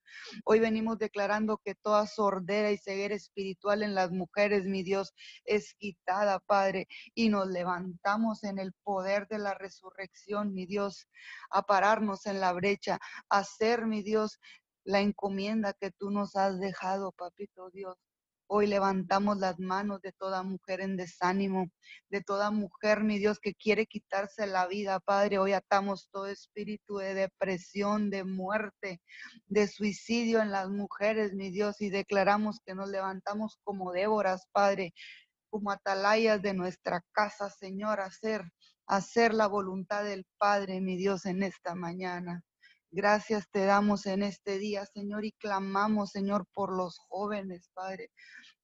Hoy venimos declarando que toda sordera y ceguera espiritual en las mujeres, mi Dios, es quitada, Padre, y nos levantamos en el poder de la resurrección, mi Dios, a pararnos en la brecha, a ser, mi Dios, la encomienda que tú nos has dejado, papito Dios. Hoy levantamos las manos de toda mujer en desánimo, de toda mujer, mi Dios, que quiere quitarse la vida, Padre. Hoy atamos todo espíritu de depresión, de muerte, de suicidio en las mujeres, mi Dios, y declaramos que nos levantamos como Déboras, Padre, como atalayas de nuestra casa, Señor, hacer, hacer la voluntad del Padre, mi Dios, en esta mañana. Gracias te damos en este día, Señor, y clamamos, Señor, por los jóvenes, Padre.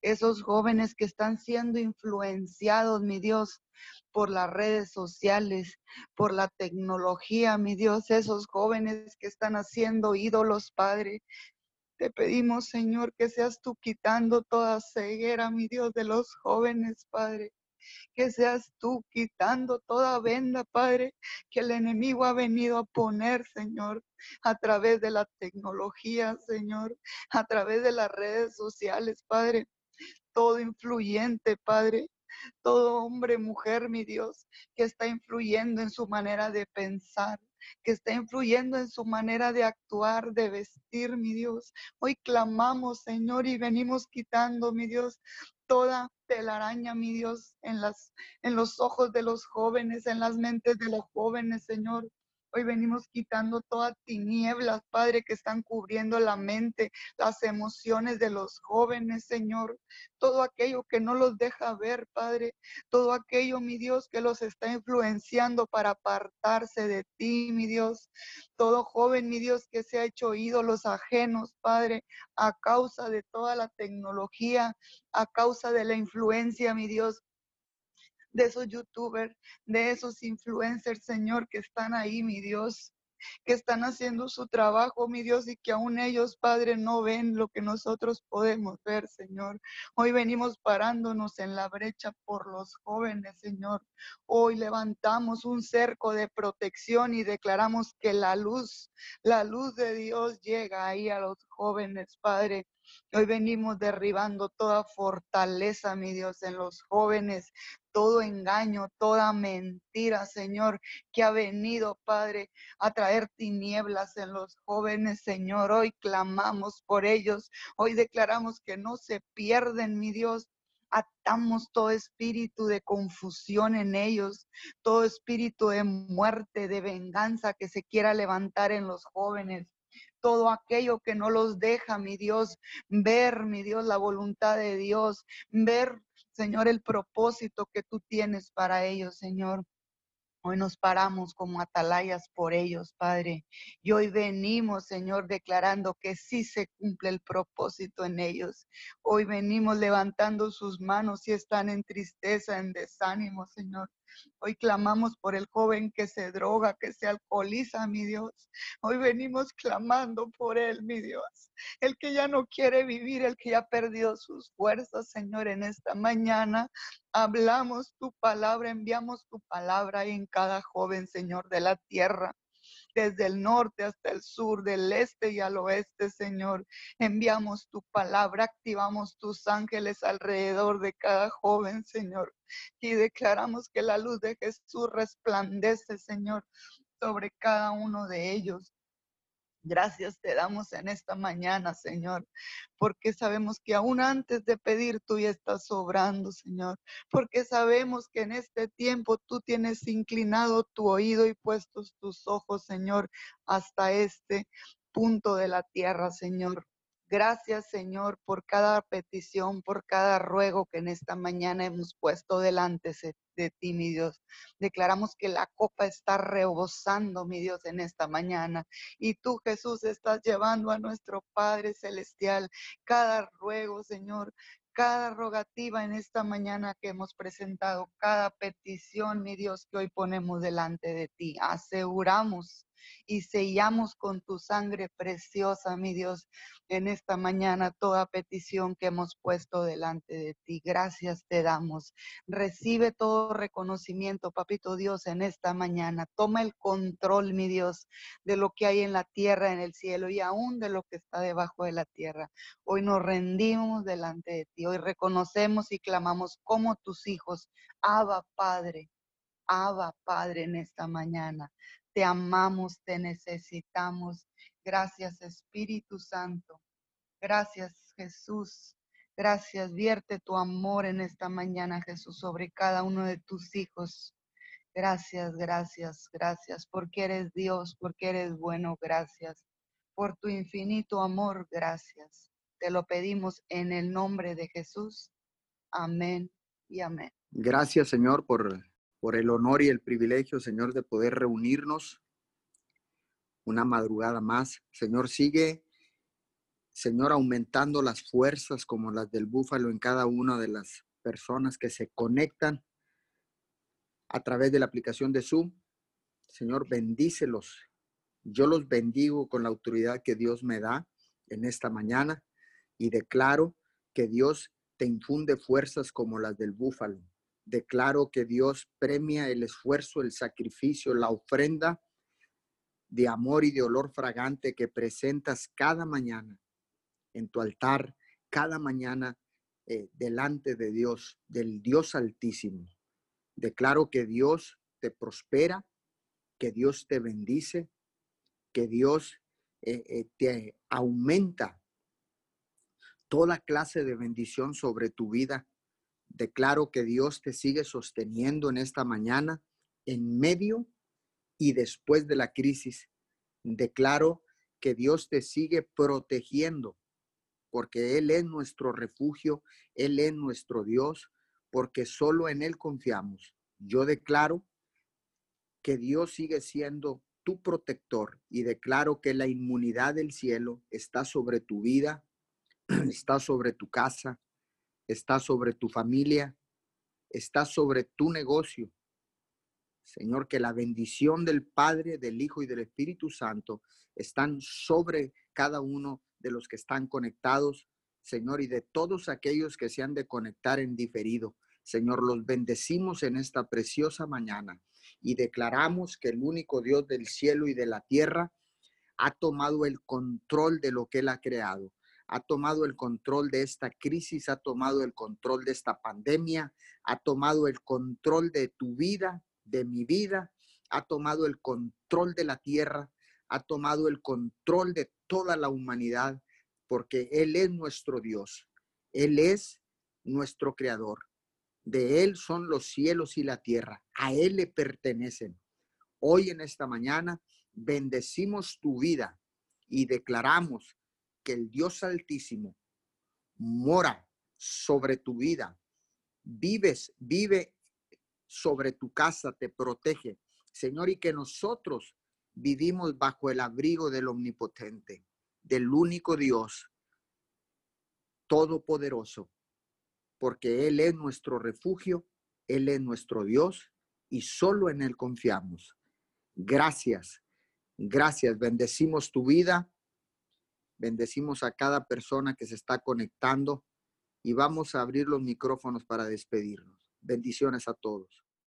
Esos jóvenes que están siendo influenciados, mi Dios, por las redes sociales, por la tecnología, mi Dios, esos jóvenes que están haciendo ídolos, Padre. Te pedimos, Señor, que seas tú quitando toda ceguera, mi Dios, de los jóvenes, Padre que seas tú quitando toda venda, Padre, que el enemigo ha venido a poner, Señor, a través de la tecnología, Señor, a través de las redes sociales, Padre. Todo influyente, Padre, todo hombre, mujer, mi Dios, que está influyendo en su manera de pensar, que está influyendo en su manera de actuar, de vestir, mi Dios. Hoy clamamos, Señor, y venimos quitando, mi Dios, toda telaraña, mi Dios, en, las, en los ojos de los jóvenes, en las mentes de los jóvenes, Señor. Hoy venimos quitando todas tinieblas, Padre, que están cubriendo la mente, las emociones de los jóvenes, Señor. Todo aquello que no los deja ver, Padre. Todo aquello, mi Dios, que los está influenciando para apartarse de ti, mi Dios. Todo joven, mi Dios, que se ha hecho ídolos ajenos, Padre, a causa de toda la tecnología, a causa de la influencia, mi Dios, de esos youtubers, de esos influencers, Señor, que están ahí, mi Dios, que están haciendo su trabajo, mi Dios, y que aún ellos, Padre, no ven lo que nosotros podemos ver, Señor. Hoy venimos parándonos en la brecha por los jóvenes, Señor. Hoy levantamos un cerco de protección y declaramos que la luz, la luz de Dios llega ahí a los jóvenes, Padre. Hoy venimos derribando toda fortaleza, mi Dios, en los jóvenes, todo engaño, toda mentira, Señor, que ha venido, Padre, a traer tinieblas en los jóvenes, Señor. Hoy clamamos por ellos, hoy declaramos que no se pierden, mi Dios, atamos todo espíritu de confusión en ellos, todo espíritu de muerte, de venganza que se quiera levantar en los jóvenes. Todo aquello que no los deja, mi Dios, ver, mi Dios, la voluntad de Dios, ver Señor, el propósito que tú tienes para ellos, Señor. Hoy nos paramos como atalayas por ellos, Padre. Y hoy venimos, Señor, declarando que sí se cumple el propósito en ellos. Hoy venimos levantando sus manos y están en tristeza, en desánimo, Señor. Hoy clamamos por el joven que se droga, que se alcoholiza, mi Dios. Hoy venimos clamando por él, mi Dios. El que ya no quiere vivir, el que ya ha perdido sus fuerzas, Señor, en esta mañana. Hablamos tu palabra, enviamos tu palabra en cada joven, Señor, de la tierra desde el norte hasta el sur, del este y al oeste, Señor. Enviamos tu palabra, activamos tus ángeles alrededor de cada joven, Señor. Y declaramos que la luz de Jesús resplandece, Señor, sobre cada uno de ellos. Gracias te damos en esta mañana, Señor, porque sabemos que aún antes de pedir tú ya estás sobrando, Señor, porque sabemos que en este tiempo tú tienes inclinado tu oído y puestos tus ojos, Señor, hasta este punto de la tierra, Señor. Gracias, Señor, por cada petición, por cada ruego que en esta mañana hemos puesto delante de ti, mi Dios. Declaramos que la copa está rebosando, mi Dios, en esta mañana. Y tú, Jesús, estás llevando a nuestro Padre Celestial cada ruego, Señor, cada rogativa en esta mañana que hemos presentado, cada petición, mi Dios, que hoy ponemos delante de ti. Aseguramos y sellamos con tu sangre preciosa, mi Dios, en esta mañana toda petición que hemos puesto delante de ti. Gracias te damos. Recibe todo reconocimiento, papito Dios, en esta mañana. Toma el control, mi Dios, de lo que hay en la tierra, en el cielo y aún de lo que está debajo de la tierra. Hoy nos rendimos delante de ti. Hoy reconocemos y clamamos como tus hijos. Abba, Padre. Abba, Padre, en esta mañana. Te amamos, te necesitamos. Gracias, Espíritu Santo. Gracias, Jesús. Gracias. Vierte tu amor en esta mañana, Jesús, sobre cada uno de tus hijos. Gracias, gracias, gracias, porque eres Dios, porque eres bueno, gracias. Por tu infinito amor, gracias. Te lo pedimos en el nombre de Jesús. Amén y amén. Gracias, Señor, por por el honor y el privilegio, Señor, de poder reunirnos una madrugada más. Señor, sigue, Señor, aumentando las fuerzas como las del búfalo en cada una de las personas que se conectan a través de la aplicación de Zoom. Señor, bendícelos. Yo los bendigo con la autoridad que Dios me da en esta mañana y declaro que Dios te infunde fuerzas como las del búfalo declaro que Dios premia el esfuerzo, el sacrificio, la ofrenda de amor y de olor fragante que presentas cada mañana en tu altar, cada mañana eh, delante de Dios, del Dios altísimo. Declaro que Dios te prospera, que Dios te bendice, que Dios eh, eh, te aumenta toda clase de bendición sobre tu vida Declaro que Dios te sigue sosteniendo en esta mañana, en medio y después de la crisis. Declaro que Dios te sigue protegiendo, porque Él es nuestro refugio, Él es nuestro Dios, porque solo en Él confiamos. Yo declaro que Dios sigue siendo tu protector y declaro que la inmunidad del cielo está sobre tu vida, (clears throat) está sobre tu casa, está sobre tu familia, está sobre tu negocio. Señor, que la bendición del Padre, del Hijo y del Espíritu Santo están sobre cada uno de los que están conectados, Señor, y de todos aquellos que se han de conectar en diferido. Señor, los bendecimos en esta preciosa mañana y declaramos que el único Dios del cielo y de la tierra ha tomado el control de lo que Él ha creado ha tomado el control de esta crisis, ha tomado el control de esta pandemia, ha tomado el control de tu vida, de mi vida, ha tomado el control de la tierra, ha tomado el control de toda la humanidad, porque Él es nuestro Dios, Él es nuestro creador. De Él son los cielos y la tierra, a Él le pertenecen. Hoy en esta mañana bendecimos tu vida y declaramos que el Dios Altísimo mora sobre tu vida. Vives, vive sobre tu casa, te protege. Señor, y que nosotros vivimos bajo el abrigo del Omnipotente, del único Dios todopoderoso, porque Él es nuestro refugio, Él es nuestro Dios y solo en Él confiamos. Gracias, gracias, bendecimos tu vida Bendecimos a cada persona que se está conectando y vamos a abrir los micrófonos para despedirnos. Bendiciones a todos.